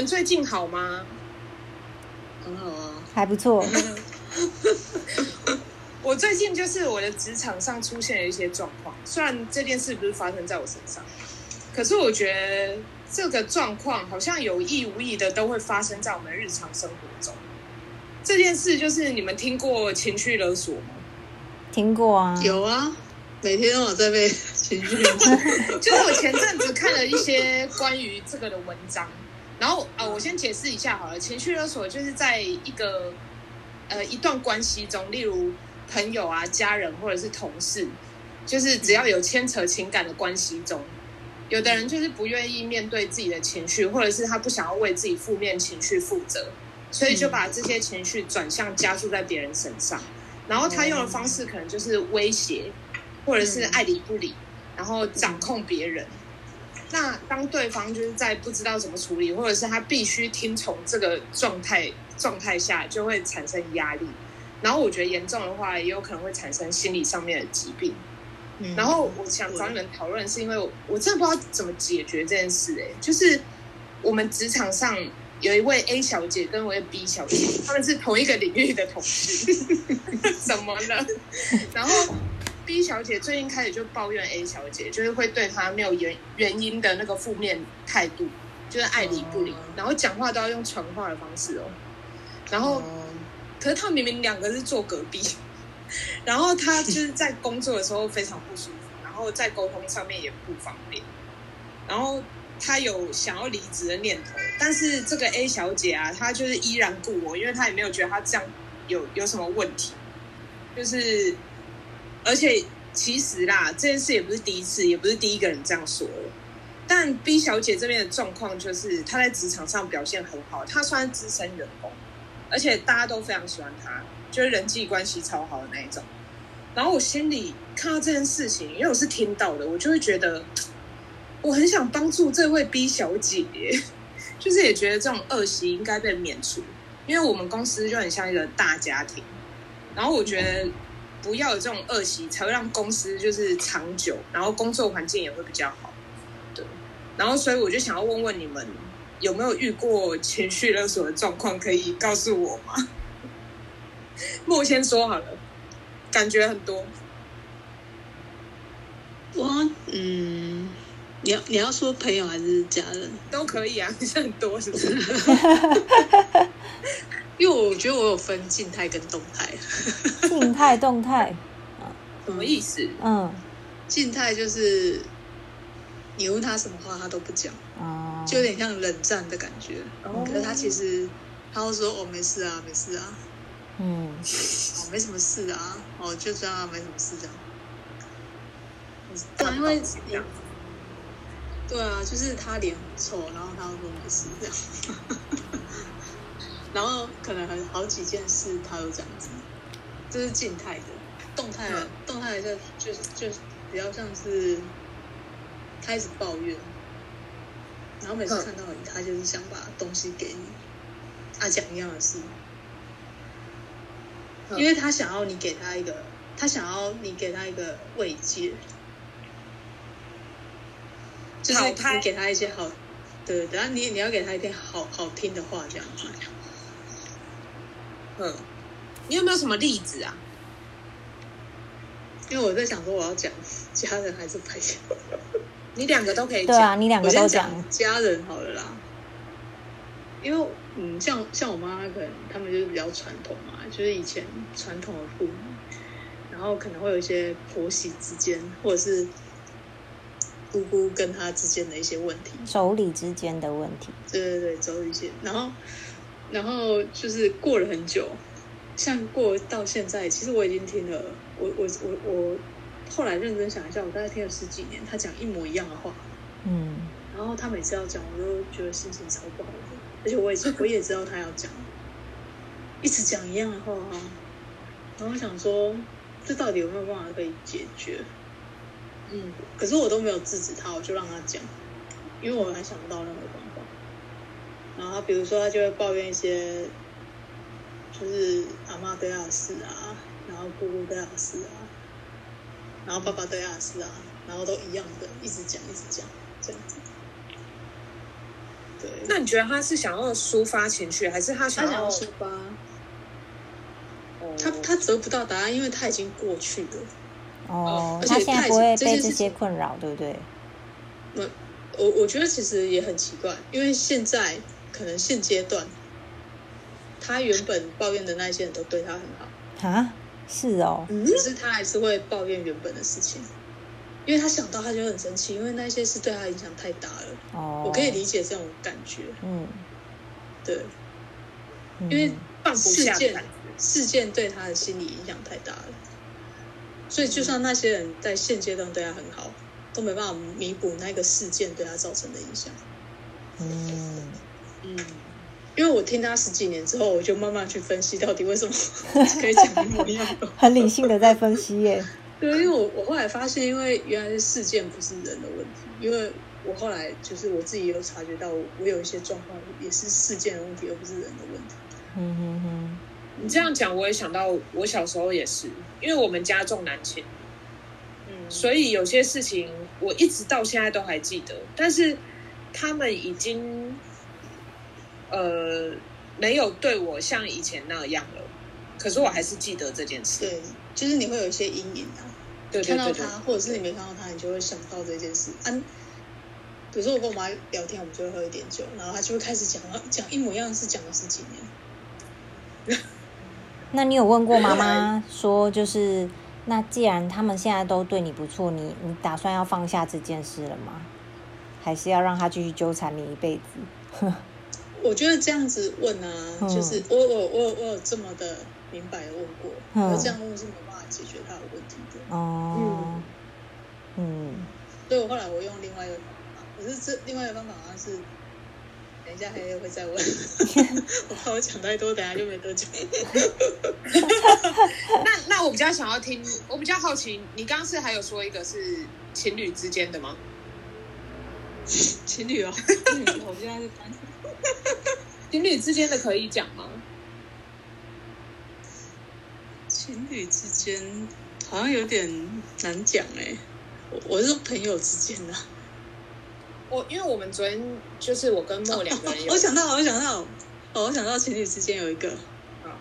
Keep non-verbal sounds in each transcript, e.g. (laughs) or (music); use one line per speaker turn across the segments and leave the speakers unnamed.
们最近好吗？
很好啊，
还不错。(laughs)
我最近就是我的职场上出现了一些状况，虽然这件事不是发生在我身上，可是我觉得这个状况好像有意无意的都会发生在我们日常生活中。这件事就是你们听过情绪勒索吗？
听过啊，
有啊，每天都有在被情绪勒索。(laughs)
就是我前阵子看了一些关于这个的文章，然后啊、呃，我先解释一下好了，情绪勒索就是在一个呃一段关系中，例如。朋友啊，家人或者是同事，就是只要有牵扯情感的关系中，有的人就是不愿意面对自己的情绪，或者是他不想要为自己负面情绪负责，所以就把这些情绪转向加注在别人身上。然后他用的方式可能就是威胁，或者是爱理不理，然后掌控别人。那当对方就是在不知道怎么处理，或者是他必须听从这个状态状态下，就会产生压力。然后我觉得严重的话，也有可能会产生心理上面的疾病。嗯、然后我想找你们讨论，是因为我，我真的不知道怎么解决这件事。哎，就是我们职场上有一位 A 小姐跟一位 B 小姐，他们是同一个领域的同事，(laughs) 怎么了？然后 B 小姐最近开始就抱怨 A 小姐，就是会对她没有原原因的那个负面态度，就是爱理不理，然后讲话都要用传话的方式哦，然后。可是她明明两个是坐隔壁，然后她就 (laughs) 是在工作的时候非常不舒服，然后在沟通上面也不方便，然后她有想要离职的念头，但是这个 A 小姐啊，她就是依然顾我，因为她也没有觉得她这样有有什么问题，就是而且其实啦，这件事也不是第一次，也不是第一个人这样说了，但 B 小姐这边的状况就是她在职场上表现很好，她算是资深员工。而且大家都非常喜欢她，就是人际关系超好的那一种。然后我心里看到这件事情，因为我是听到的，我就会觉得我很想帮助这位 B 小姐，就是也觉得这种恶习应该被免除，因为我们公司就很像一个大家庭。然后我觉得不要有这种恶习，才会让公司就是长久，然后工作环境也会比较好。对。然后所以我就想要问问你们。有没有遇过情绪勒索的状况？可以告诉我吗？(laughs) 莫先说好了，感觉很多。
我嗯，你要你要说朋友还是家人
都可以啊，你是很多是不是？
因为我觉得我有分静态跟动态。
静态、动态，(laughs)
什么意思？
嗯，
静态就是你问他什么话，他都不讲。就有点像冷战的感觉，哦、可是他其实他会说：“哦，没事啊，没事啊，
嗯，
哦，没什么事啊，哦，就这样啊，没什么事这样。”
对，因为
对啊，就是他脸很臭，然后他会说没事这样，然后可能很好几件事他都这样子，这是静态的，动态的，动态的就就是就是比较像是开始抱怨。然后每次看到你，他就是想把东西给你，他讲一样的事，因为他想要你给他一个，他想要你给他一个慰藉，就是你给他一些好，对，等下你你要给他一点好好听的话，这样子。
嗯，你有没有什么例子啊？
因为我在想说，我要讲家人还是朋友？
你两个都可以讲，
对啊，你两个都讲。
家人好了啦，因为嗯，像像我妈可能他们就是比较传统嘛，就是以前传统的父母，然后可能会有一些婆媳之间，或者是姑姑跟她之间的一些问题，
妯娌之间的问题。
对对对，妯娌间，然后然后就是过了很久，像过到现在，其实我已经听了，我我我我。后来认真想一下，我大概听了十几年，他讲一模一样的话，
嗯，
然后他每次要讲，我都觉得心情超不好的，而且我也我也知道他要讲，一直讲一样的话啊，然后我想说，这到底有没有办法可以解决？嗯，可是我都没有制止他，我就让他讲，因为我还想不到任何方法。然后比如说，他就会抱怨一些，就是阿妈对他的事啊，然后姑姑对他的事啊。然后爸爸对阿斯啊，然后都一样的，一直讲一直讲，这样子。对，
那你觉得他是想要抒发情绪，还是他
他
想要
抒发，
哦
他他得不到答案，因为他已经过去了。
哦，
而且
他现在不会
他已经
被这些困扰，对不对？
我我觉得其实也很奇怪，因为现在可能现阶段，他原本抱怨的那些人都对他很好，
啊，是哦，
嗯
只是他还是会抱怨原本的事情，因为他想到他就很生气，因为那些事对他影响太大了。
哦，
我可以理解这种感觉，
嗯，
对，
嗯
因为
放不
事件？事件对他的心理影响太大了，所以就算那些人在现阶段对他很好，都没办法弥补那个事件对他造成的影响。
嗯，
嗯，
因为我听他十几年之后，我就慢慢去分析到底为什么 (laughs) 可以讲一模一样的。
很理性的在分析耶，
对，因为我我后来发现，因为原来是事件不是人的问题，因为我后来就是我自己也有察觉到我，我有一些状况也是事件的问题，而不是人的问题。
嗯哼哼，
你这样讲，我也想到我小时候也是，因为我们家重男轻，
嗯，
所以有些事情我一直到现在都还记得，但是他们已经呃没有对我像以前那样了，可是我还是记得这件事。
对，就是你会有一些阴影啊，
对对对对
看到他，或者是你没看到他，你就会想到这件事。啊，比如说我跟我妈聊天，我们就会喝一点酒，然后她就会开始讲，讲一模一样的事，讲了十几年。(laughs)
那你有问过妈妈说，就是那既然他们现在都对你不错，你你打算要放下这件事了吗？还是要让他继续纠缠你一辈子？(laughs)
我觉得这样子问啊，
嗯
就是我我我我有这么的明白的问过，
嗯
我这样问是没办法解决他的问题的。
哦，嗯，
所以我后来我用另外一个方法，可是这另外一个方法好像是，等一下黑黑会再问，(laughs) 我怕我讲太多，等下就没得讲。(laughs)
那那我比较想要听，我比较好奇，你刚刚是还有说一个是情侣之间的吗？
情侣哦，(laughs) 我现在是单身。
情侣之间的可以讲吗？
情侣之间好像有点难讲哎，我我是说朋友之间的。
我因为我们昨天就是我跟莫两个人有，(laughs)
我想到，我想到，哦，我想到情侣之间有一个，
好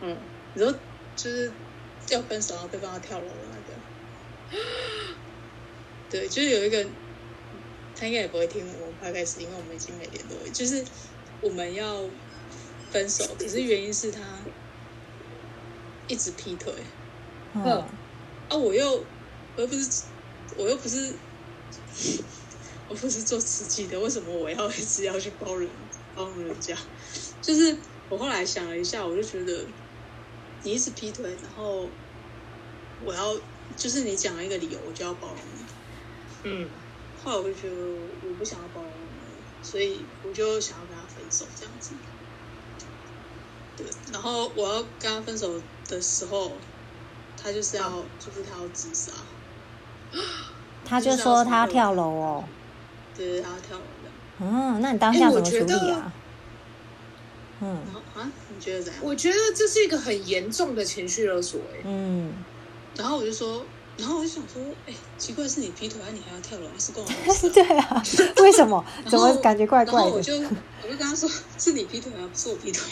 嗯，你说就是要分手，然后对方要跳楼的那个，(laughs) 对，就是有一个，他应该也不会听我们 podcast，因为我们已经没联络了，就是我们要分手，可是原因是他一直劈腿，
嗯，
啊，我又我又不是我又不是我不是做慈济的，为什么我要一直要去包容包容人家？就是我后来想了一下，我就觉得你一直劈腿，然后我要就是你讲了一个理由，我就要包容你。
嗯，
后来我就觉得我不想要包容了，所以我就想要跟他分手这样子。对，然后我要跟他分手的时候，他就是要，就是他要自杀。
他就说他要跳楼哦，
对，他要跳楼的。
嗯，那你当下怎么处理
哎我觉
啊？嗯
然后啊，你觉得怎样？
我觉得这是一个很严重的情绪勒索、欸，
嗯，
然后我就说，然后我就想说，哎，奇怪，是你劈腿，还是你还要跳楼？是跟我什么事啊 (laughs)
对啊，(laughs) 为什
么？(laughs)
怎么感觉怪怪的？
然后我就我就跟他说，是你劈腿啊，不是我劈腿。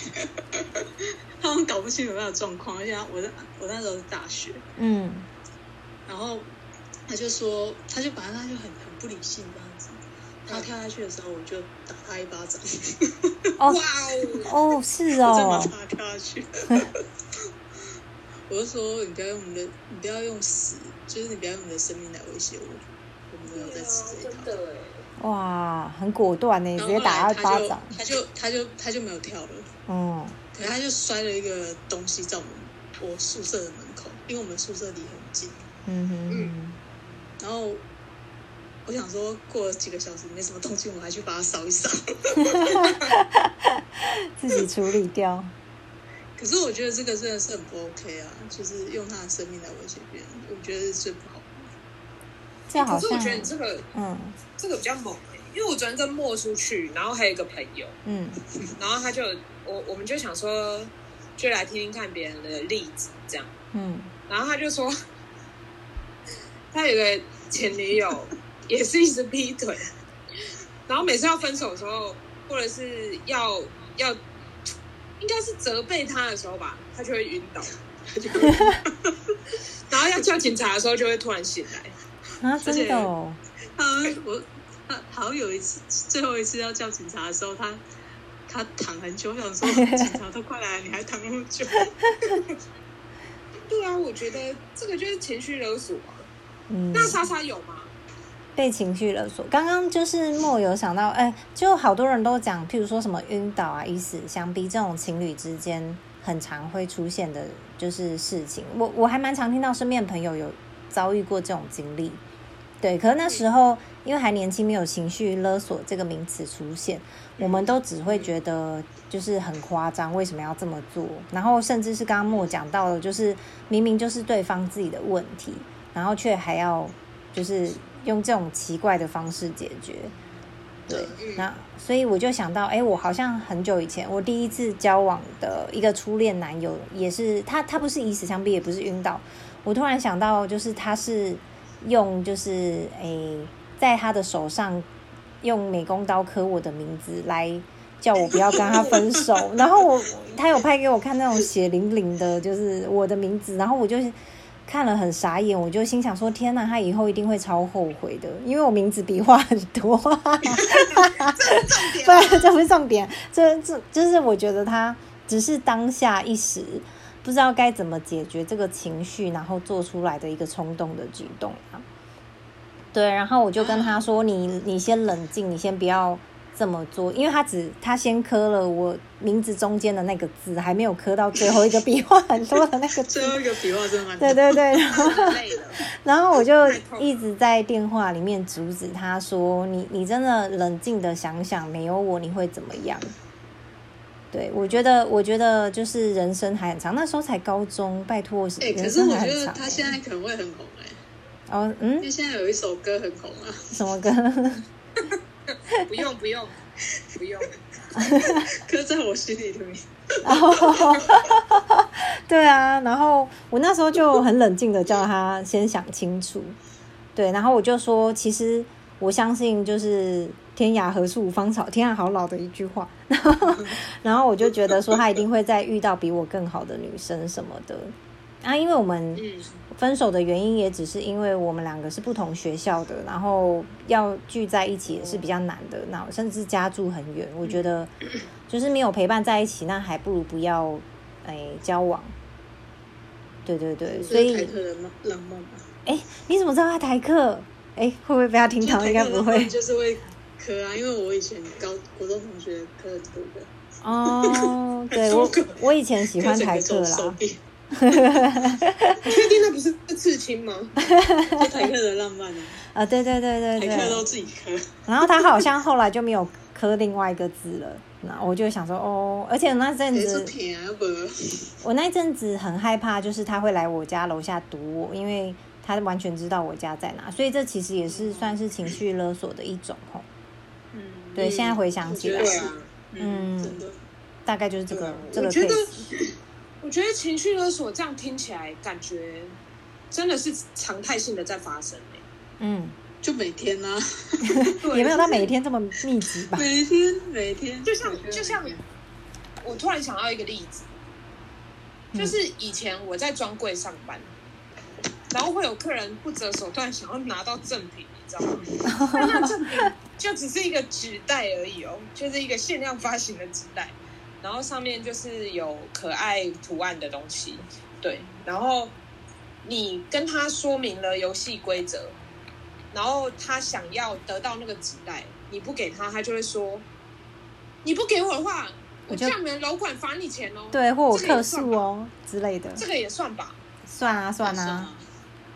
他们搞不清有没有状况，而且我在我那时候是大学，
嗯
然后他就说，他就反正他就很很不理性这样子。他跳下去的时候，我就打他一巴掌。
哦
哇哦，
哦，是
我再把
哦，
他跳下去。我就说，你不要用你的，你不要用死，就是你不要用你的生命来威胁我，我们没有在吃这一套。
真的哎，
哇，很果断呢，直接打他巴掌，
他就他就他就他就没有跳了，
嗯
可他就摔了一个东西在我们我宿舍的门口，因为我们宿舍离很近。
嗯哼哼，
然后我想说，过了几个小时没什么动静，我还去把它扫一扫。(laughs)
自己处理掉，
可是我觉得这个真的是很不 OK 啊，就是用他的生命来威胁别人，我觉得是最不好的。
可是我觉得你这个
嗯。
这个比较猛、欸，因为我昨天跟莫出去，然后还有一个朋友，
嗯。
然后他就我我们就想说，就来听听看别人的例子这样，
嗯。
然后他就说，(laughs) 他有个前女友 (laughs) 也是一直劈腿，然然后每次要分手的时候，或者是要要，应该是责备他的时候吧，他就会晕倒，他就会然后要叫警察的时候，就会突然醒来。
啊，真的哦！
他我他好像有一次，最后一次要叫警察的时候，他他躺很久，我想说警察都快来了，你还躺那么久？(laughs)
对啊，我觉得这个就是情绪勒索啊。
嗯，
那莎莎有吗？
被情绪勒索，刚刚就是莫有想到，哎，就好多人都讲，譬如说什么晕倒啊、以死相逼这种情侣之间很常会出现的，就是事情。我我还蛮常听到身边朋友有遭遇过这种经历，对。可是那时候因为还年轻，没有情绪勒索这个名词出现，我们都只会觉得就是很夸张，为什么要这么做？然后甚至是刚刚莫讲到的，就是明明就是对方自己的问题，然后却还要就是。用这种奇怪的方式解决，对，那所以我就想到，哎，我好像很久以前，我第一次交往的一个初恋男友，也是他，他不是以死相逼，也不是晕倒。我突然想到，就是他是用，就是哎，在他的手上用美工刀刻我的名字，来叫我不要跟他分手。然后我他有拍给我看那种血淋淋的，就是我的名字，然后我就。看了很傻眼，我就心想说：天哪，他以后一定会超后悔的，因为我名字笔画很多。对，这不是重点，这这就是我觉得他只是当下一时不知道该怎么解决这个情绪，然后做出来的一个冲动的举动啊。对，然后我就跟他说：你你先冷静，你先不要。这么做，因为他只他先刻了我名字中间的那个字，还没有刻到最后一个笔画很多的那个字。(laughs)
最后一个笔画真的蛮多。(laughs)
对对对，然后，然后我就一直在电话里面阻止他说：“你你真的冷静的想想，没有我你会怎么样？”对，我觉得我觉得就是人生还很长，那时候才高中，拜托，
欸，可是我觉得他现在可能会很红哎，欸。
哦，嗯，
因为现在有一首歌很红啊，
什么歌？(laughs)
不用不用不用，(laughs)
刻在我心里的名。(laughs)
对啊，然后我那时候就很冷静的叫他先想清楚。对，然后我就说，其实我相信就是“天涯何处无芳草”，天涯好老的一句话。然后，然后我就觉得说，他一定会再遇到比我更好的女生什么的。啊，因为我们分手的原因也只是因为我们两个是不同学校的，然后要聚在一起也是比较难的，那甚至家住很远，我觉得 (clears throat) 就是没有陪伴在一起，那还不如不要哎交往。对对对，所以
台客的浪漫嘛。
哎，你怎么知道他台客？哎，会不会被他听到？应该不会。
就是会磕啊，因为我以前高国中同学磕很多的。
哦，对我 (laughs) 我以前喜欢台客啦。(laughs)
你确定那不是刺青吗？
台客的浪漫啊！(laughs)
啊，对对对对对，
台客都自己刻。(laughs)
然后他好像后来就没有刻另外一个字了。那我就想说，哦，而且那阵子，我那阵子很害怕，就是他会来我家楼下堵我，因为他完全知道我家在哪，所以这其实也是算是情绪勒索的一种吼。嗯，对，现在回想起来，嗯，大概就是这个这个 case。
我觉得情绪勒索这样听起来，感觉真的是常态性的在发生。
嗯，
就每天呢、啊，(laughs)
也没有他每天这么密集吧？
每 (laughs) 天每天，
就像就像我突然想到一个例子，就是以前我在专柜上班，然后会有客人不择手段想要拿到赠品，你知道吗？(laughs) 那赠品就只是一个纸袋而已哦，就是一个限量发行的纸袋。然后上面就是有可爱图案的东西，对。然后你跟他说明了游戏规则，然后他想要得到那个纸袋，你不给他，他就会说：“你不给我的话，我叫你们楼管罚你钱哦。”
对，或我客诉哦之类的。
这个也算吧？
算啊，算啊。
啊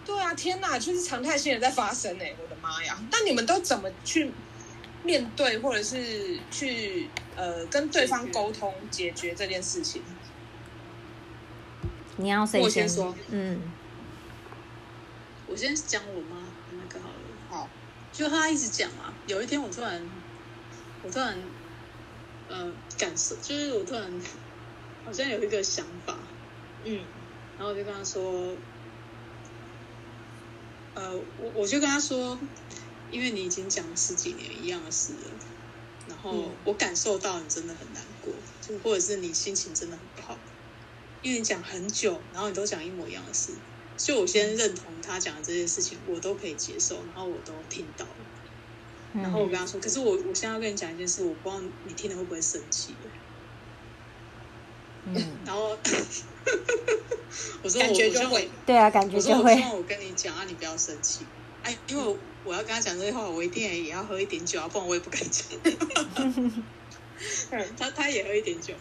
对啊，天哪，就是常态性的在发生哎！我的妈呀！那你们都怎么去面对，或者是去？呃，跟对方沟通解决这件事情。
你要谁先，
我先说？
嗯，
我先讲我妈那个好了。
好，
就她一直讲嘛。有一天我突然，我突然，呃，感受就是我突然好像有一个想法，
嗯，
然后我就跟她说，呃，我我就跟他说，因为你已经讲了十几年一样的事了，然后我感受到你真的很难过，就或者是你心情真的很不好，因为你讲很久，然后你都讲一模一样的事，所以我先认同他讲的这些事情，我都可以接受，然后我都听到了，然后我跟他说，可是我我现在要跟你讲一件事，我不知道你听了会不会生气。嗯，(laughs) 然后 (laughs) 我说我，
感觉就会，
对啊，感觉就会。
我说我跟你讲啊，你不要生气。哎，因为我，要跟他讲这些话，我一定也要喝一点酒啊，不然我也不敢讲。(laughs) 他他也喝一点酒，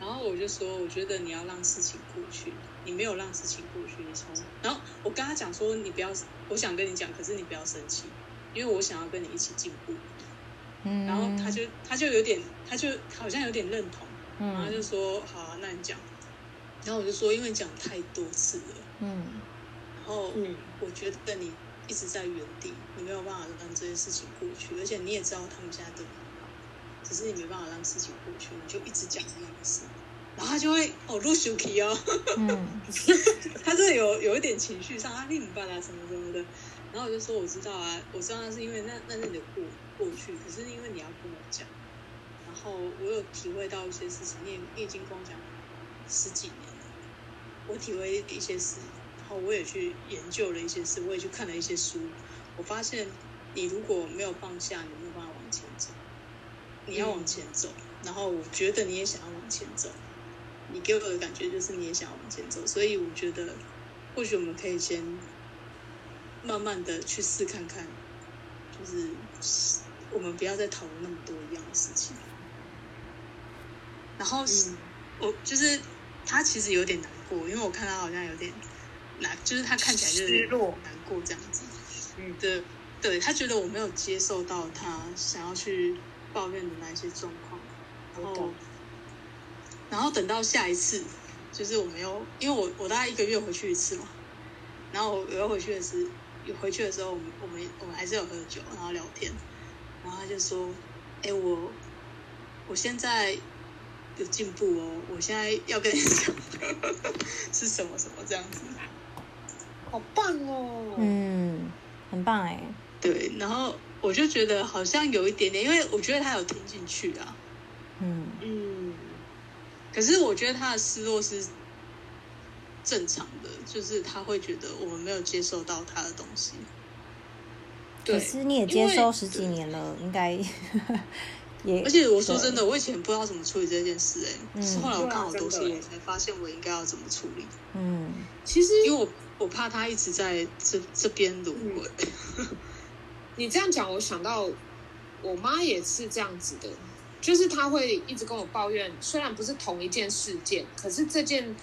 然后我就说，我觉得你要让事情过去，你没有让事情过去，你从。然后我跟他讲说，你不要，我想跟你讲，可是你不要生气，因为我想要跟你一起进步。嗯，然后他就他就有点，他就好像有点认同。然后就说：“好啊，那你讲。”然后我就说：“因为讲太多次了。”嗯。然后，嗯，我觉得你一直在原地，你没有办法让这些事情过去，而且你也知道他们现在对你很好，只是你没办法让事情过去，你就一直讲一样的事。然后他就会哦，露羞气哦。(laughs) 嗯。(laughs) 他这有有一点情绪上，他另一半啊什么什么的。然后我就说：“我知道啊，我知道那是因为那那是你的过过去，可是因为你要跟我讲。”然后我有体会到一些事情，你也你已经跟我讲十几年了，我体会一些事，然后我也去研究了一些事，我也去看了一些书。我发现你如果没有放下，你没有办法往前走。你要往前走，然后我觉得你也想要往前走，你给我的感觉就是你也想要往前走，所以我觉得或许我们可以先慢慢的去试看看，就是我们不要再讨论那么多一样的事情。然后，嗯、我就是他其实有点难过，因为我看他好像有点难，就是他看起来就是失落难过这样子。嗯，对，对他觉得我没有接受到他想要去抱怨的那些状况。然后，懂然后等到下一次，就是我们又因为我我大概一个月回去一次嘛，然后我要回去的是，回去的时候，我们我们我们还是有喝酒，然后聊天，然后他就说：“哎，我我现在。”有进步哦！我现在要跟你讲 (laughs) 是什么什么这样子，
好棒哦！
嗯，很棒哎。
对，然后我就觉得好像有一点点，因为我觉得他有听进去啊。嗯嗯。可是我觉得他的失落是正常的，就是他会觉得我们没有接受到他的东西。
对，可是你也接收十几年了，应该。(laughs)
也而且我说真的，我以前不知道怎么处理这件事，哎、嗯，是后来我看好多书，我才发现我应该要怎么处理。嗯，其实因为我我怕他一直在这这边轮回。
嗯、(laughs) 你这样讲，我想到我妈也是这样子的，就是她会一直跟我抱怨，虽然不是同一件事件，可是这件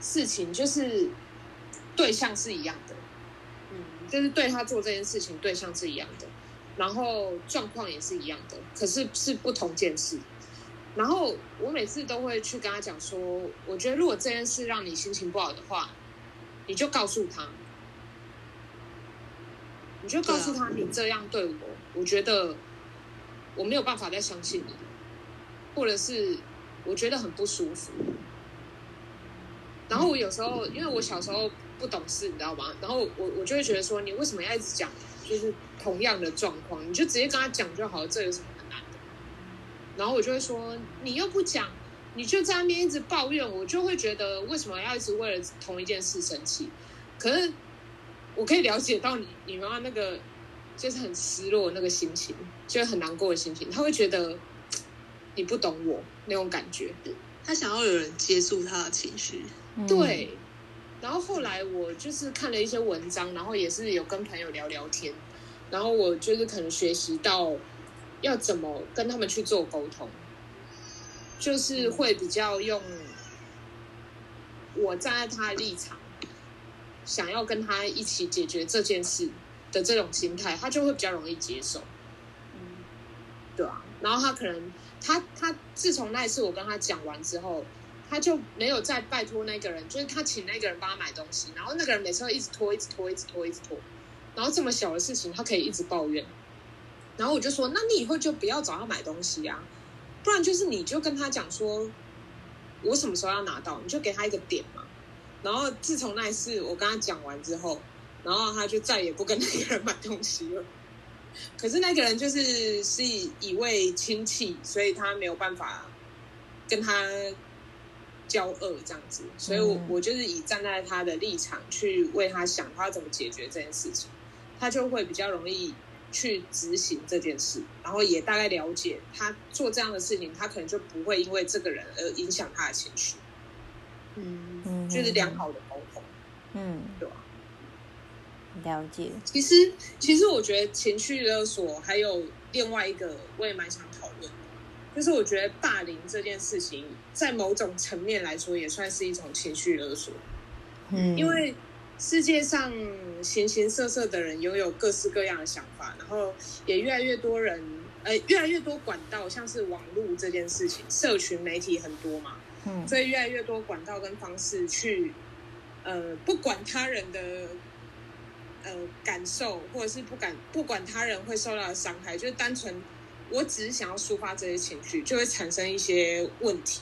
事情就是对象是一样的，嗯，就是对她做这件事情对象是一样的。然后状况也是一样的，可是是不同件事。然后我每次都会去跟他讲说，我觉得如果这件事让你心情不好的话，你就告诉他，你就告诉他你这样对我，我觉得我没有办法再相信你，或者是我觉得很不舒服。然后我有时候因为我小时候不懂事，你知道吗？然后我我就会觉得说，你为什么要一直讲？就是同样的状况，你就直接跟他讲就好了，这有什么很难的？然后我就会说，你又不讲，你就在那边一直抱怨，我就会觉得为什么要一直为了同一件事生气？可是我可以了解到你你妈妈那个就是很失落那个心情，就是很难过的心情，她会觉得你不懂我那种感觉，
她想要有人接住她的情绪，
对。然后后来我就是看了一些文章，然后也是有跟朋友聊聊天，然后我就是可能学习到要怎么跟他们去做沟通，就是会比较用我站在他的立场，想要跟他一起解决这件事的这种心态，他就会比较容易接受。嗯，对啊。然后他可能他他自从那一次我跟他讲完之后。他就没有再拜托那个人，就是他请那个人帮他买东西，然后那个人每次都一直拖，一直拖，一直拖，一直拖，然后这么小的事情他可以一直抱怨，然后我就说，那你以后就不要找他买东西啊，不然就是你就跟他讲说，我什么时候要拿到，你就给他一个点嘛。然后自从那一次我跟他讲完之后，然后他就再也不跟那个人买东西了。可是那个人就是是一位亲戚，所以他没有办法跟他交恶这样子，所以我我就是以站在他的立场去为他想，他要怎么解决这件事情，他就会比较容易去执行这件事，然后也大概了解他做这样的事情，他可能就不会因为这个人而影响他的情绪。嗯，就是良好的沟通。嗯，对吧？
了解。
其实，其实我觉得情绪勒索还有另外一个，我也蛮想讨论的，就是我觉得霸凌这件事情，在某种层面来说，也算是一种情绪勒索。嗯，因为世界上形形色色的人拥有各式各样的想法，然后也越来越多人，呃，越来越多管道，像是网络这件事情，社群媒体很多嘛，嗯，所以越来越多管道跟方式去，呃，不管他人的。呃，感受或者是不敢不管他人会受到的伤害，就是单纯我只是想要抒发这些情绪，就会产生一些问题。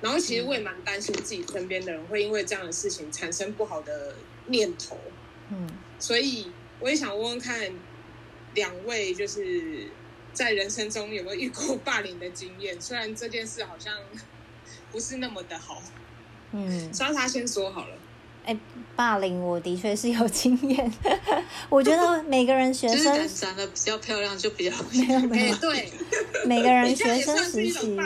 然后其实我也蛮担心自己身边的人会因为这样的事情产生不好的念头。嗯，所以我也想问问看两位，就是在人生中有没有遇过霸凌的经验？虽然这件事好像不是那么的好。嗯，莎莎先说好了。
哎，霸凌我的确是有经验。我觉得每个人学生
长得比较漂亮就比较
没有没有对，每个人学生时期。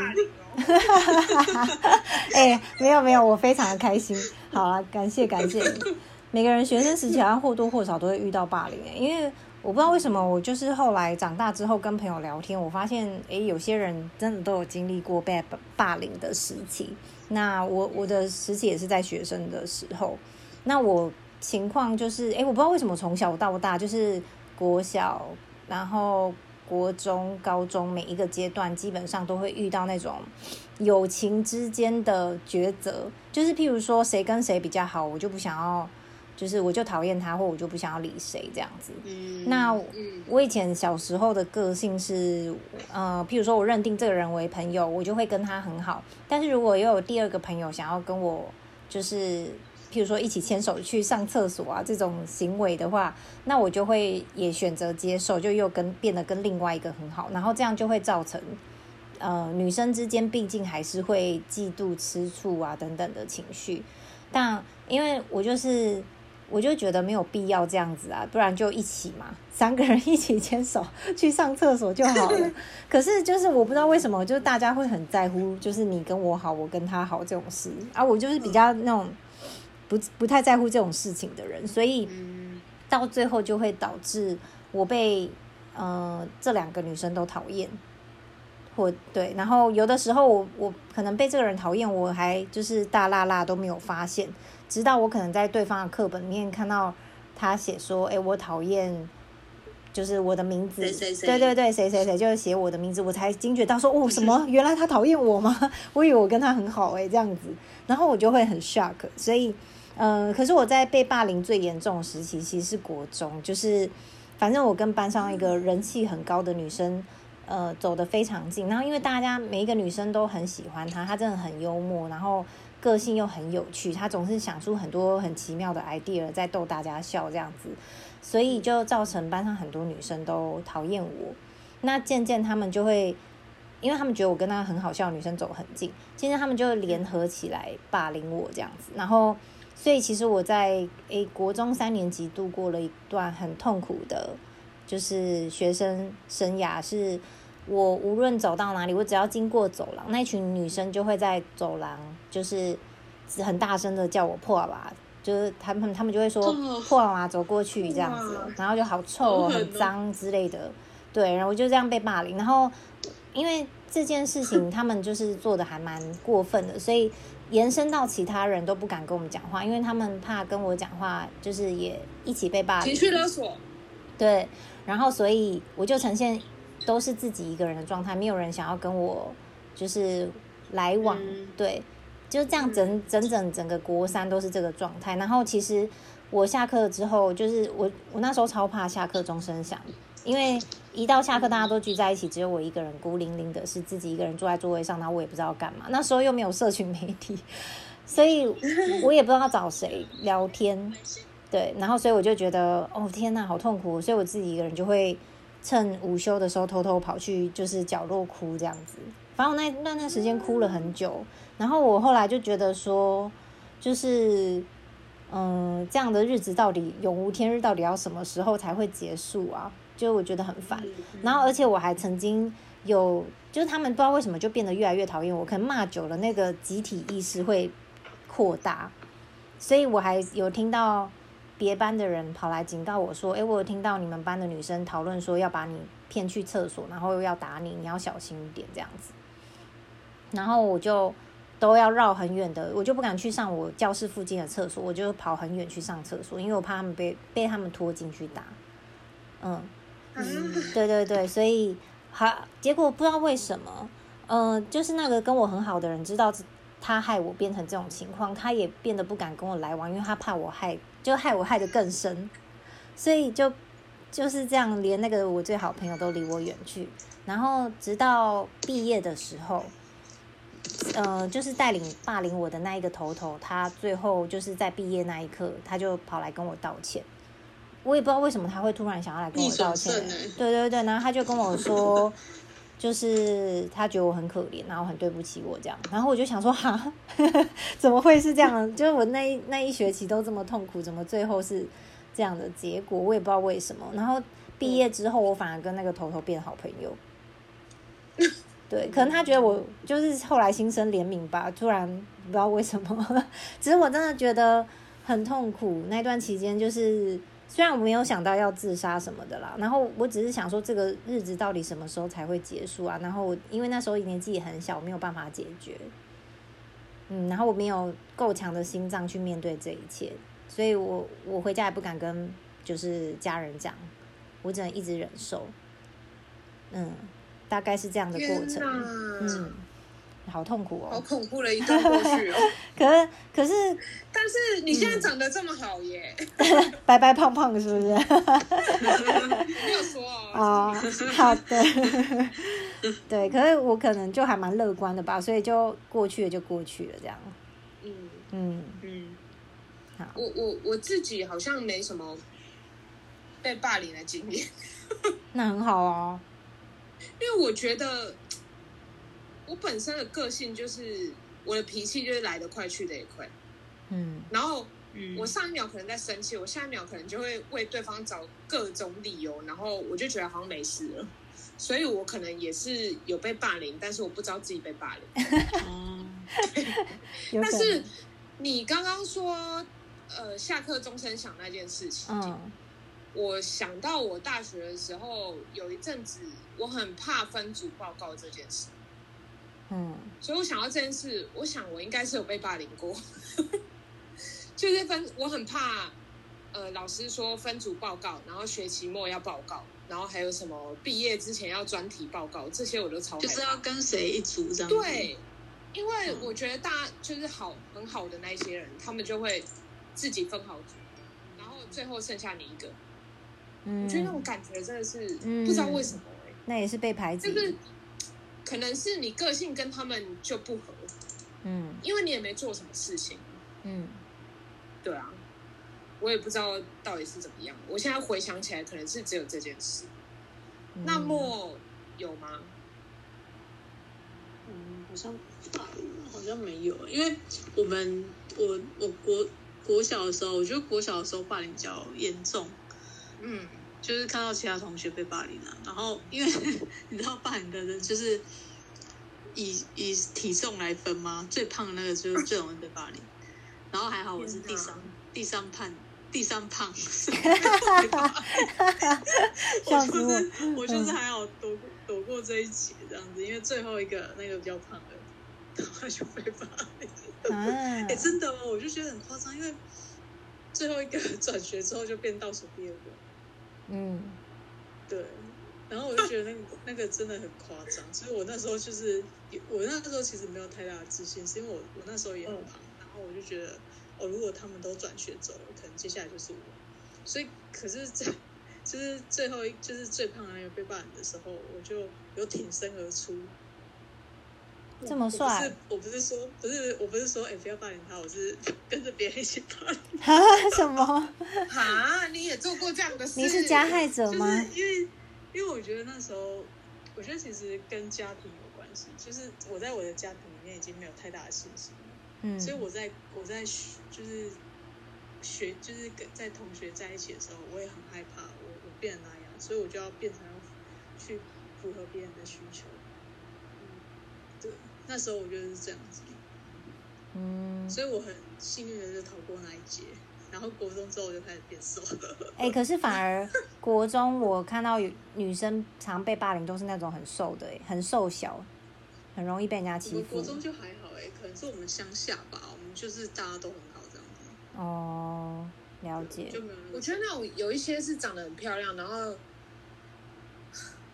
(laughs) 哎，没有没有，我非常的开心。好了，感谢感谢你。每个人学生时期好像或多或少都会遇到霸凌，因为我不知道为什么，我就是后来长大之后跟朋友聊天，我发现哎，有些人真的都有经历过被霸凌的时期。那我我的时期也是在学生的时候，那我情况就是，哎，我不知道为什么从小到大，就是国小，然后国中、高中每一个阶段，基本上都会遇到那种友情之间的抉择，就是譬如说谁跟谁比较好，我就不想要。就是我就讨厌他，或我就不想要理谁这样子。嗯，那我以前小时候的个性是，呃，譬如说我认定这个人为朋友，我就会跟他很好。但是如果又有第二个朋友想要跟我，就是譬如说一起牵手去上厕所啊这种行为的话，那我就会也选择接受，就又跟变得跟另外一个很好，然后这样就会造成，呃，女生之间毕竟还是会嫉妒、吃醋啊等等的情绪。但因为我就是。我就觉得没有必要这样子啊，不然就一起嘛，三个人一起牵手去上厕所就好了。(laughs) 可是就是我不知道为什么，就是大家会很在乎，就是你跟我好，我跟他好这种事啊。我就是比较那种不不太在乎这种事情的人，所以到最后就会导致我被呃这两个女生都讨厌，或对，然后有的时候我我可能被这个人讨厌，我还就是大剌剌都没有发现。直到我可能在对方的课本里面看到他写说：“哎，我讨厌，就是我的名字。”对对对，谁谁谁就是写我的名字，我才惊觉到说：“哦，(laughs) 什么？原来他讨厌我吗？(laughs) 我以为我跟他很好哎，这样子。”然后我就会很 shock。所以，嗯、呃，可是我在被霸凌最严重的时期其实是国中，就是反正我跟班上一个人气很高的女生，呃，走得非常近。然后因为大家每一个女生都很喜欢她，她真的很幽默，然后。个性又很有趣，她总是想出很多很奇妙的 idea 在逗大家笑这样子，所以就造成班上很多女生都讨厌我。那渐渐他们就会，因为他们觉得我跟那个很好笑的女生走很近，渐渐他们就联合起来霸凌我这样子。然后，所以其实我在诶国中三年级度过了一段很痛苦的，就是学生生涯是。我无论走到哪里，我只要经过走廊，那群女生就会在走廊，就是很大声的叫我破娃娃，就是他们他们就会说破娃娃走过去这样子，然后就好臭哦，很脏之类的，对，然后我就这样被霸凌。然后因为这件事情他们就是做的还蛮过分的，所以延伸到其他人都不敢跟我们讲话，因为他们怕跟我讲话，就是也一起被霸凌，
情绪勒索。
对，然后所以我就呈现。都是自己一个人的状态，没有人想要跟我就是来往，嗯、对，就这样整整整整个国三都是这个状态。然后其实我下课之后，就是我我那时候超怕下课钟声响，因为一到下课大家都聚在一起，只有我一个人孤零零的，是自己一个人坐在座位上，然后我也不知道干嘛。那时候又没有社群媒体，所以我也不知道找谁聊天，对，然后所以我就觉得哦天哪，好痛苦，所以我自己一个人就会。趁午休的时候偷偷跑去就是角落哭这样子。反正我那那段时间哭了很久，然后我后来就觉得说，就是嗯，这样的日子到底永无天日，到底要什么时候才会结束啊？就我觉得很烦。然后而且我还曾经有，就是他们不知道为什么就变得越来越讨厌我，可能骂久了，那个集体意识会扩大，所以我还有听到。别班的人跑来警告我说：“诶，我有听到你们班的女生讨论说要把你骗去厕所，然后又要打你，你要小心一点这样子。”然后我就都要绕很远的，我就不敢去上我教室附近的厕所，我就跑很远去上厕所，因为我怕他们被被他们拖进去打。嗯，对对对，所以好，结果不知道为什么，嗯、就是那个跟我很好的人知道他害我变成这种情况，他也变得不敢跟我来往，因为他怕我害。就害我害得更深，所以就就是这样，连那个我最好朋友都离我远去。然后直到毕业的时候，呃，就是带领霸凌我的那一个头头，他最后就是在毕业那一刻，他就跑来跟我道歉。我也不知道为什么他会突然想要来跟我道歉。对对对，然后他就跟我说。(laughs) 就是他觉得我很可怜，然后很对不起我这样，然后我就想说，(laughs) 哈，怎么会是这样？就是我那一那一学期都这么痛苦，怎么最后是这样的结果？我也不知道为什么。然后毕业之后，我反而跟那个头头变好朋友。对，可能他觉得我就是后来心生怜悯吧，突然不知道为什么。(laughs) 只是我真的觉得很痛苦，那段期间就是。虽然我没有想到要自杀什么的啦，然后我只是想说这个日子到底什么时候才会结束啊？然后我因为那时候年纪也很小，没有办法解决，嗯，然后我没有够强的心脏去面对这一切，所以我我回家也不敢跟就是家人讲，我只能一直忍受，嗯，大概是这样的过程，嗯。好痛苦哦！
好恐怖的一段过去哦。
可 (laughs) 是可是，
但是你现在长得这么好耶，
嗯、(laughs) 白白胖胖的，是不是？(laughs)
没有说哦。
哦，好的。对，可是我可能就还蛮乐观的吧，所以就过去了，就过去了，这样。
嗯
嗯
嗯。好，我我我自己好像没什么被霸凌的经验。
那很好哦，
因为我觉得。我本身的个性就是我的脾气就是来得快去得也快，
嗯，
然后我上一秒可能在生气，我下一秒可能就会为对方找各种理由，然后我就觉得好像没事了，所以我可能也是有被霸凌，但是我不知道自己被霸凌。(laughs) 哦，但是你刚刚说呃下课钟声响那件事情，
嗯，
我想到我大学的时候有一阵子我很怕分组报告这件事。
嗯，
所以我想到这件事，我想我应该是有被霸凌过，(laughs) 就是分我很怕，呃，老师说分组报告，然后学期末要报告，然后还有什么毕业之前要专题报告，这些我都超怕。
就是要跟谁一组这样？
对，因为我觉得大家就是好很好的那些人，他们就会自己分好组，然后最后剩下你一个。嗯，我觉得那种感觉真的是不知道为什么哎、欸，
那也是被排挤。
就是可能是你个性跟他们就不合，
嗯，
因为你也没做什么事情，
嗯，
对啊，我也不知道到底是怎么样。我现在回想起来，可能是只有这件事。嗯、那么有吗？
嗯，好像好像没有，因为我们我我国国小的时候，我觉得国小的时候霸凌比较严重，
嗯。
就是看到其他同学被霸凌了，然后因为 (laughs) 你知道霸凌的人就是以以体重来分吗？最胖的那个就是最容易被霸凌。然后还好我是第三第三胖第三胖，(laughs) 我就是我就是还好躲躲过这一劫这样子，因为最后一个那个比较胖的，然后就被霸凌。哎、欸，真的吗，我就觉得很夸张，因为最后一个转学之后就变倒数第二个。
嗯，
对，然后我就觉得那个那个真的很夸张，所以我那时候就是我那时候其实没有太大的自信，是因为我我那时候也很胖，然后我就觉得哦，如果他们都转学走了，可能接下来就是我，所以可是这就是最后一就是最胖的那个被霸凌的时候，我就有挺身而出。
这么帅？
是我不是说不是我不是说哎不要霸凌他，我是 (laughs) 跟着别人一起霸凌。
哈？什么？
哈？你也做过这样的事？
你是加害者吗？
就是因为因为我觉得那时候，我觉得其实跟家庭有关系，就是我在我的家庭里面已经没有太大的信心了，
嗯，
所以我在我在就是学就是跟在同学在一起的时候，我也很害怕我我变成那样，所以我就要变成要去符合别人的需求。嗯，对，那时候我觉得是这样子，
嗯，
所以我很幸运的就逃过那一劫。然后国中之后我就开始变瘦了。
哎、欸，可是反而国中我看到有女生常被霸凌，都是那种很瘦的，哎，很瘦小，很容易被人家欺负。
国中就还好，哎，可能是我们乡下吧，我们就是大家都很好这样子。
哦，了解。
就没有。
我觉得那种有一些是长得很漂亮，然后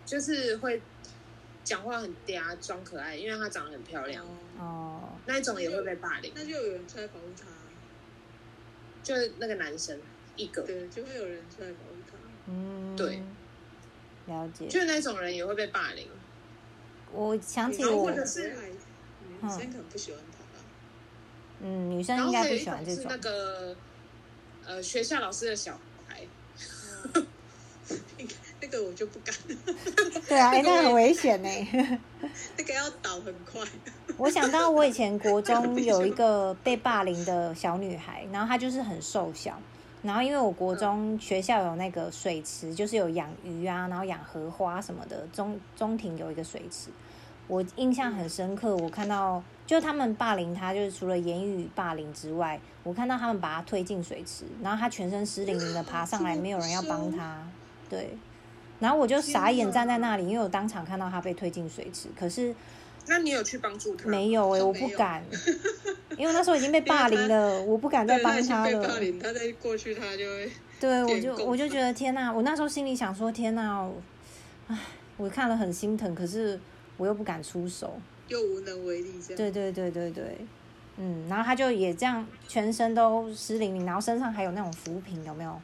就是会讲话很嗲，装可爱，因为她长得很漂亮。
哦。
那一种也会被霸凌。
那就有人出来保护她。
就是那个男生一个，
对，就会有人出来保护他。
嗯，
对，
了解。
就是那种人也会被霸凌。
我想起我，
或者是
女生可能不喜欢他吧。
嗯，女生应该不喜欢这种。
是那个呃，学校老师的小孩。(laughs)
那个我就不敢。(laughs)
对啊，哎、欸，那很危险呢。(laughs)
那个要倒很快。
我想到我以前国中 (laughs) 有一个被霸凌的小女孩，然后她就是很瘦小，然后因为我国中学校有那个水池，就是有养鱼啊，然后养荷花什么的，中中庭有一个水池，我印象很深刻。我看到就他们霸凌她，就是除了言语霸凌之外，我看到他们把她推进水池，然后她全身湿淋淋的爬上来，没有人要帮她，对。然后我就傻眼站在那里，因为我当场看到他被推进水池。可是，
那你有去帮助他？
没有哎、欸，我不敢，(laughs) 因为那时候已经被霸凌了，我不敢再帮他了。
他霸凌，他再过去，他就会。
对，我就我就觉得天哪！我那时候心里想说天哪，唉，我看了很心疼，可是我又不敢出手，
又无能为力这样。
对对对对对，嗯，然后他就也这样，全身都湿淋淋，然后身上还有那种浮萍，有没有？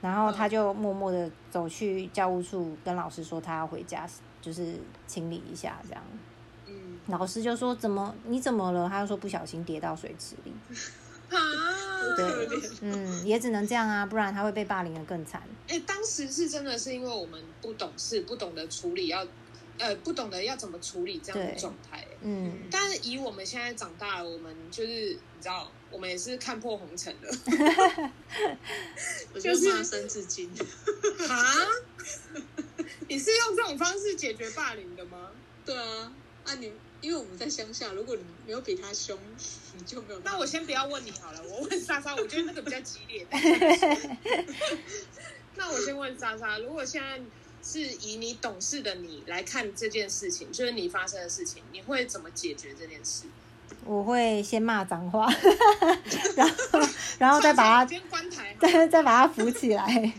然后他就默默的走去教务处，跟老师说他要回家，就是清理一下这样。
嗯，
老师就说怎么你怎么了？他就说不小心跌到水池里。
啊，
对，嗯，也只能这样啊，不然他会被霸凌的更惨。
哎，当时是真的是因为我们不懂事，不懂得处理要，要呃不懂得要怎么处理这样的状态。
嗯，
但是以我们现在长大了，我们就是你知道。我们也是看破红尘的，(laughs)
就是骂三字经。
哈？(laughs) 你是用这种方式解决霸凌的吗？
对啊，啊你，因为我们在乡下，如果你没有比他凶，你就没有。
那我先不要问你好了，我问莎莎，我觉得那个比较激烈。(laughs) 那我先问莎莎，如果现在是以你懂事的你来看这件事情，就是你发生的事情，你会怎么解决这件事？
我会先骂脏话，(laughs) 然后然后再把他再 (laughs) 再把它扶起来。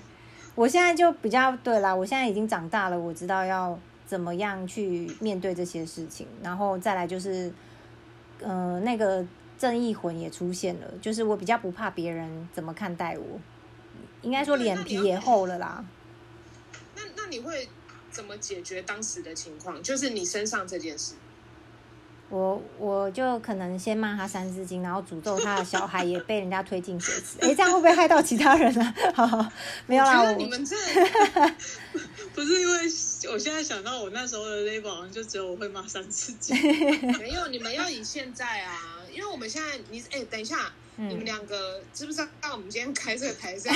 我现在就比较对啦，我现在已经长大了，我知道要怎么样去面对这些事情。然后再来就是，呃，那个正义魂也出现了，就是我比较不怕别人怎么看待我，应该说脸皮也厚了啦。
那那你会怎么解决当时的情况？就是你身上这件事。
我我就可能先骂他三字经，然后诅咒他的小孩也被人家推进水池。哎，这样会不会害到其他人呢？好 (laughs) 好，没有啦。我
你们这 (laughs)
不是因为我现在想到我那时候的 label，好像就只有我会骂三字经。(laughs)
没有，你们要以现在啊，因为我们现在你哎，等一下，嗯、你们两个知不知道？我们今天开这个台是要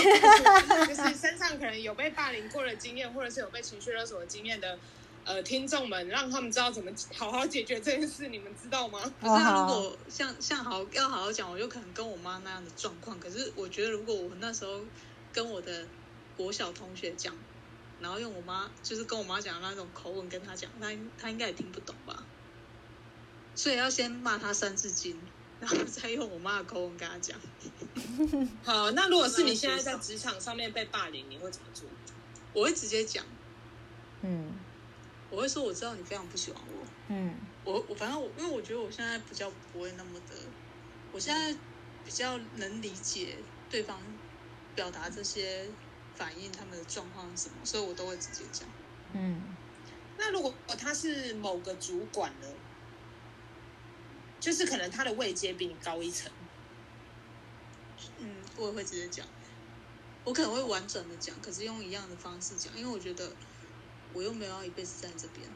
就是身上可能有被霸凌过的经验，或者是有被情绪勒索的经验的。呃，听众们，让他们知道怎么好好解决这件事，你们知道吗？
可是如果像像好要好好讲，我就可能跟我妈那样的状况。可是我觉得，如果我那时候跟我的国小同学讲，然后用我妈就是跟我妈讲的那种口吻跟他讲，他他应该也听不懂吧？所以要先骂他三字经，然后再用我妈的口吻跟他讲。(laughs)
好，那如果是你现在在职场上面被霸凌，你会怎么做？
我会直接讲，
嗯。
我会说我知道你非常不喜欢我，
嗯，
我我反正我因为我觉得我现在比较不会那么的，我现在比较能理解对方表达这些反应他们的状况是什么，所以我都会直接讲。
嗯，
那如果他是某个主管呢？就是可能他的位阶比你高一层，
嗯，我也会直接讲。我可能会婉转的讲，可是用一样的方式讲，因为我觉得我又没有要一辈子在这边。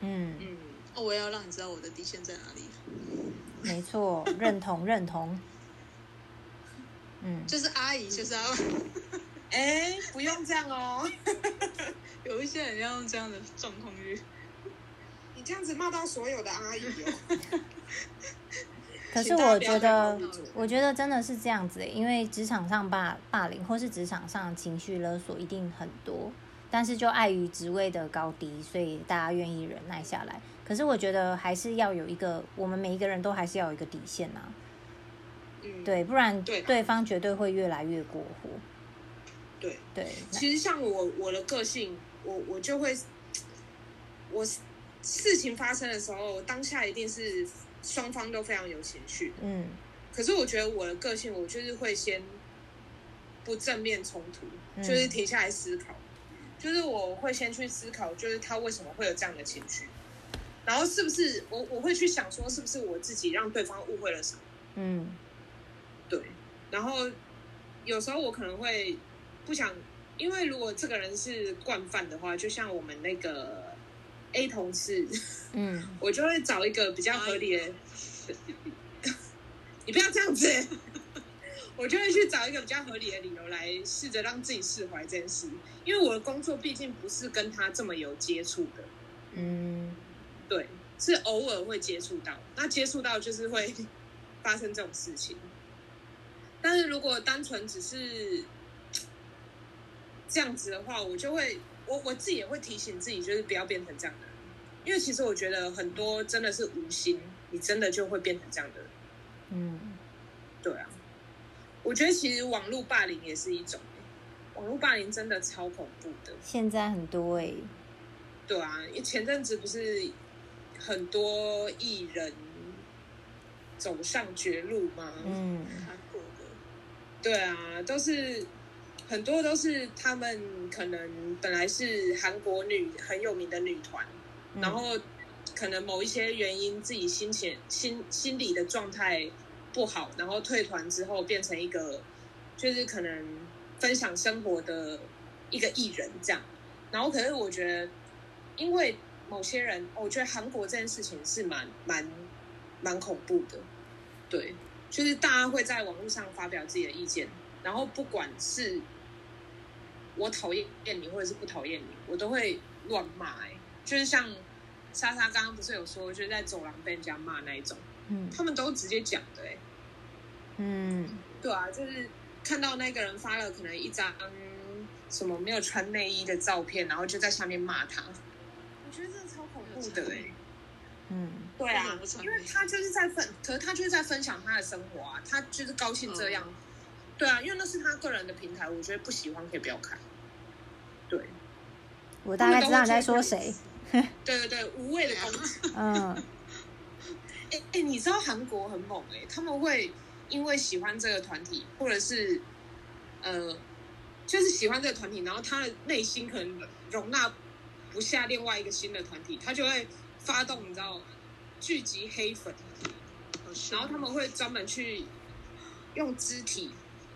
嗯
嗯，
哦，我也要让你知道我的底线在哪里。
没错，认同认同。(laughs) 嗯，
就是阿姨就是要，(laughs)
哎，不用这样哦。(laughs)
有一些人要用这样的状况去，
你这样子骂到所有的阿姨哦。
可是我觉得，我觉得真的是这样子，因为职场上霸霸凌或是职场上情绪勒索一定很多，但是就碍于职位的高低，所以大家愿意忍耐下来。可是我觉得还是要有一个，我们每一个人都还是要有一个底线呐、啊。
嗯，
对，不然对方绝对会越来越过火。
对
对，
其实像我我的个性，我我就会，我事情发生的时候，当下一定是。双方都非常有情绪，
嗯，
可是我觉得我的个性，我就是会先不正面冲突，
嗯，
就是停下来思考，就是我会先去思考，就是他为什么会有这样的情绪，然后是不是我我会去想说，是不是我自己让对方误会了什么？
嗯，
对，然后有时候我可能会不想，因为如果这个人是惯犯的话，就像我们那个。A 同事，
嗯，(laughs)
我就会找一个比较合理的，(laughs) 你不要这样子，我就会去找一个比较合理的理由来试着让自己释怀这件事，因为我的工作毕竟不是跟他这么有接触的，
嗯，
对，是偶尔会接触到，那接触到就是会发生这种事情，但是如果单纯只是这样子的话，我就会。我我自己也会提醒自己，就是不要变成这样的人，因为其实我觉得很多真的是无心，你真的就会变成这样的人。
嗯，
对啊，我觉得其实网络霸凌也是一种，网络霸凌真的超恐怖的。
现在很多哎、欸，
对啊，因为前阵子不是很多艺人走上绝路吗？
嗯，
韩国的，
对啊，都是。很多都是他们可能本来是韩国女很有名的女团，嗯，然后可能某一些原因自己心情心心理的状态不好，然后退团之后变成一个就是可能分享生活的一个艺人这样。然后可是我觉得，因为某些人，我觉得韩国这件事情是蛮蛮蛮恐怖的，对，就是大家会在网络上发表自己的意见，然后不管是。我讨厌你，或者是不讨厌你，我都会乱骂。哎，就是像莎莎刚刚不是有说，就是在走廊被人家骂那一种，
嗯，
他们都直接讲的，哎，
嗯，
对啊，就是看到那个人发了可能一张什么没有穿内衣的照片，然后就在下面骂他，我觉得这超恐怖的，哎，
嗯，
对啊，因为他就是在分，可是他就是在分享他的生活啊，他就是高兴这样。嗯对啊，因为那是他个人的平台，我觉得不喜欢可以不要看。对，
我大概知道你在说谁。(laughs)
对对对，无谓的攻击。
嗯。
哎哎，你知道韩国很猛哎、欸，他们会因为喜欢这个团体，或者是呃，就是喜欢这个团体，然后他的内心可能容纳不下另外一个新的团体，他就会发动，你知道，聚集黑粉，然后他们会专门去用肢体。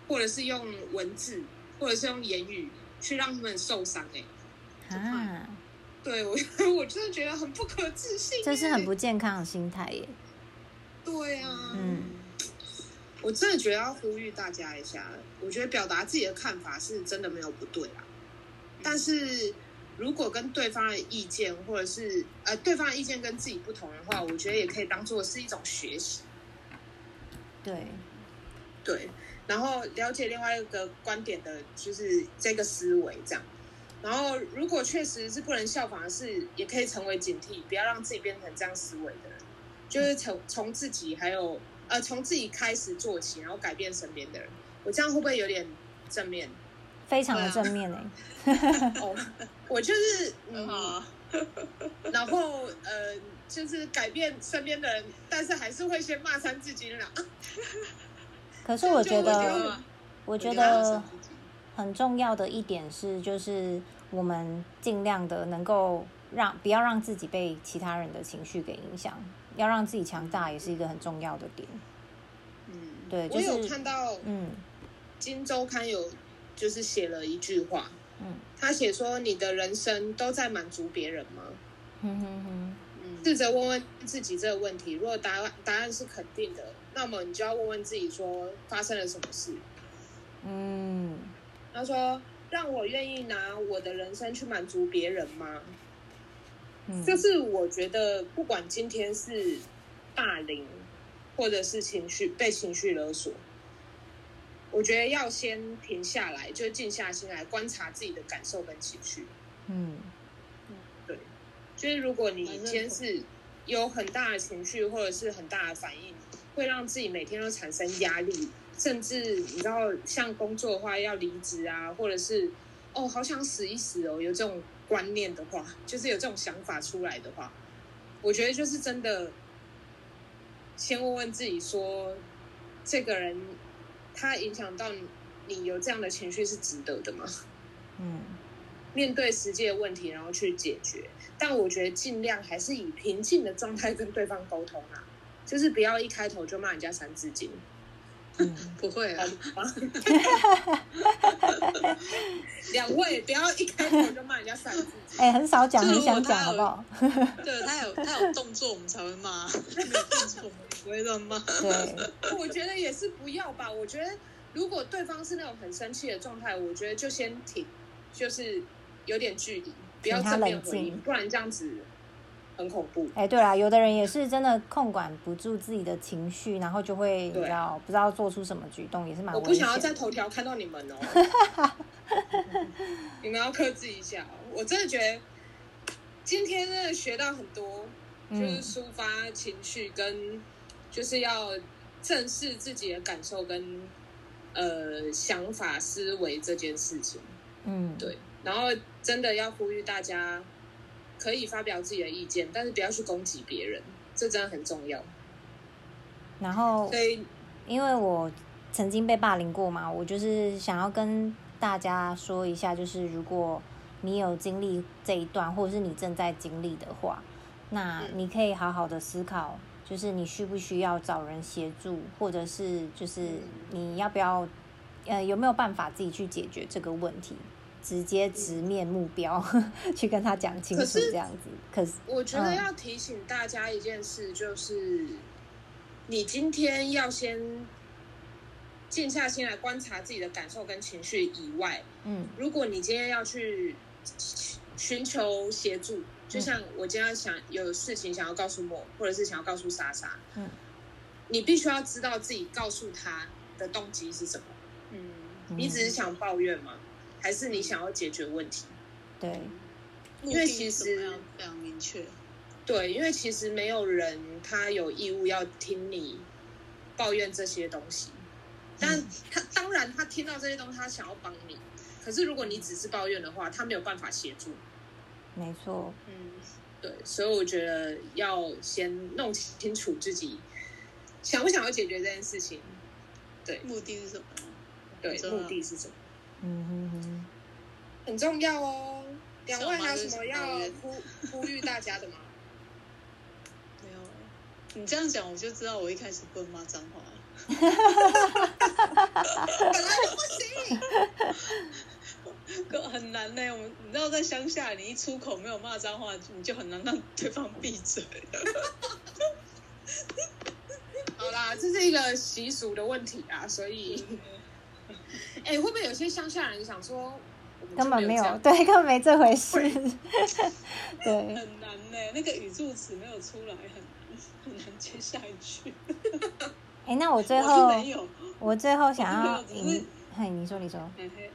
或者是用文字，或者是用言语去让他们受伤哎、欸，
啊，
对我 (laughs) 我真的觉得很不可置信、欸，
这是很不健康的心态耶、欸。
对啊，
嗯，
我真的觉得要呼吁大家一下，我觉得表达自己的看法是真的没有不对啊，但是如果跟对方的意见，或者是呃对方的意见跟自己不同的话，我觉得也可以当做是一种学习。
对，
对。然后了解另外一个观点的，就是这个思维这样。然后如果确实是不能效仿的事，也可以成为警惕，不要让自己变成这样思维的人。就是从从自己还有呃从自己开始做起，然后改变身边的人。我这样会不会有点正面？
非常的正面呢、
欸。(laughs) 哦，我就是 (laughs) 嗯，(laughs) 然后呃，就是改变身边的人，但是还是会先骂三字经啦。
可是我觉得，我觉得很重要的一点是，就是我们尽量的能够让不要让自己被其他人的情绪给影响，要让自己强大，也是一个很重要的点。
嗯，
对，就是、
我有看到，嗯，《金周刊》有就是写了一句话，
嗯，
他写说：“你的人生都在满足别人吗？”
哼哼哼，
嗯，试着问问自己这个问题。如果答案答案是肯定的，那么你就要问问自己说发生了什么事。
嗯，
他说：“让我愿意拿我的人生去满足别人吗？”
嗯，
就是我觉得，不管今天是霸凌，或者是情绪被情绪勒索，我觉得要先停下来，就静下心来观察自己的感受跟情绪。
嗯，
对，就是如果你今天是有很大的情绪，或者是很大的反应，会让自己每天都产生压力，甚至你知道，像工作的话要离职啊，或者是哦，好想死一死哦，有这种。观念的话，就是有这种想法出来的话，我觉得就是真的，先问问自己说，这个人他影响到你有这样的情绪是值得的吗？
嗯，
面对实际的问题，然后去解决。但我觉得尽量还是以平静的状态跟对方沟通啊，就是不要一开头就骂人家三字经。
嗯，不会啊。(laughs)
两位不要一开头就骂人家三字经。
哎、欸，很少讲，很想讲，好不好？(laughs)
对他有他有动作，我们才会骂；没有动作，不会乱骂。
对，
我觉得也是不要吧。我觉得如果对方是那种很生气的状态，我觉得就先停，就是有点距离，不要正面回应，不然这样子。很恐怖。
哎，对啦，有的人也是真的控管不住自己的情绪，然后就会你知道不知道做出什么举动，也是蛮。
我不想要在头条看到你们哦，(laughs) 你们要克制一下。我真的觉得今天真的学到很多，就是抒发情绪跟就是要正视自己的感受跟呃想法思维这件事情。
嗯，
对。然后真的要呼吁大家。可以发表自己的意见，但是不要去攻击别人，这真的很重要。
然后，
所以
因为我曾经被霸凌过嘛，我就是想要跟大家说一下，就是如果你有经历这一段，或者是你正在经历的话，那你可以好好的思考，就是你需不需要找人协助，或者是就是你要不要，呃，有没有办法自己去解决这个问题。直接直面目标，嗯、(laughs) 去跟他讲清楚，这样子。可是，
我觉得要提醒大家一件事，就是、嗯、你今天要先静下心来观察自己的感受跟情绪以外，
嗯，
如果你今天要去寻求协助，就像我今天想有事情想要告诉莫，或者是想要告诉莎莎，
嗯，
你必须要知道自己告诉他的动机是什么。
嗯，
你只是想抱怨吗？还是你想要解决问题？
对，
因为其实
非常明确。
对，因为其实没有人他有义务要听你抱怨这些东西，但他当然他听到这些东西，他想要帮你。可是如果你只是抱怨的话，他没有办法协助。
没错，
嗯，对，所以我觉得要先弄清楚自己想不想要解决这件事情。对，
目的是什么？
对，目的是什么？
嗯哼哼，
很重要哦。两位还有什么要呼呼吁大家的吗？(laughs)
没有，你这样讲我就知道我一开始不能骂脏话。(laughs)
本来就不行，(laughs)
很难呢。我们你知道在乡下，你一出口没有骂脏话，你就很难让对方闭嘴。
好啦，这是一个习俗的问题啊，所以。哎、欸，会不会有些乡下人想说，
根本没有，对，根本没这回事。(laughs) 对，
很难呢，那个语助词没有出来，很难很难接下一句。
哎、欸，那我最 (laughs) 后，
我，
我最后想要
引，
嘿，你说，你说，
嘿嘿，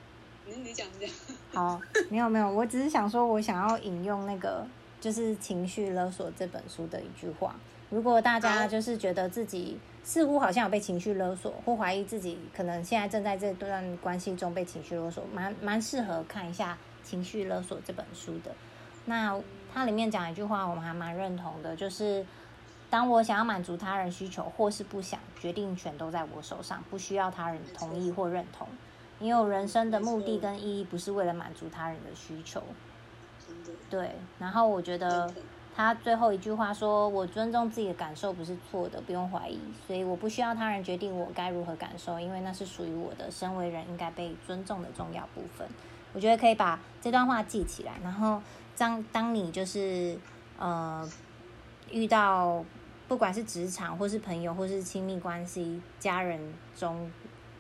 你你讲一讲。
好，没有没有，我只是想说，我想要引用那个，就是《情绪勒索》这本书的一句话。如果大家就是觉得自己似乎好像有被情绪勒索，或怀疑自己可能现在正在这段关系中被情绪勒索，蛮蛮适合看一下《情绪勒索》这本书的。那它里面讲一句话，我们还蛮认同的，就是当我想要满足他人需求，或是不想，决定权都在我手上，不需要他人同意或认同。因为人生的目的跟意义不是为了满足他人的需求。对，然后我觉得。他最后一句话说：“我尊重自己的感受不是错的，不用怀疑，所以我不需要他人决定我该如何感受，因为那是属于我的，身为人应该被尊重的重要部分。”我觉得可以把这段话记起来，然后当当你就是呃遇到不管是职场或是朋友或是亲密关系、家人中，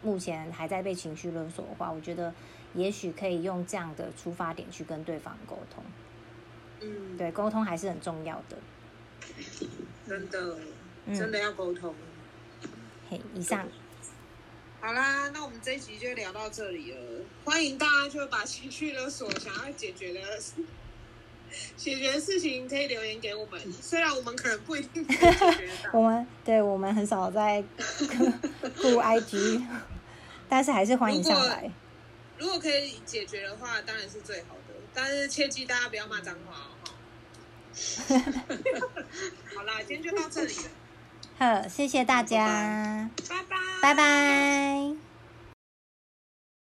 目前还在被情绪勒索的话，我觉得也许可以用这样的出发点去跟对方沟通。
嗯，
对，沟通还是很重要的。
真的，真的要沟通。
嘿、嗯，以上。
好啦，那我们这一集就聊到这里了。欢迎大家就把情绪勒索想要解决的 (laughs) 解决的事情，可以留言给我们。(laughs) 虽然我们可能不一定解决到，
我们对我们很少在顾 IG，但是还是欢迎上来。
如果可以解决的话，当然是最好的。但是切记大家不要骂脏话哦。(laughs) 好啦，今天就到这里了。
好，谢谢大家，
拜拜，
拜拜。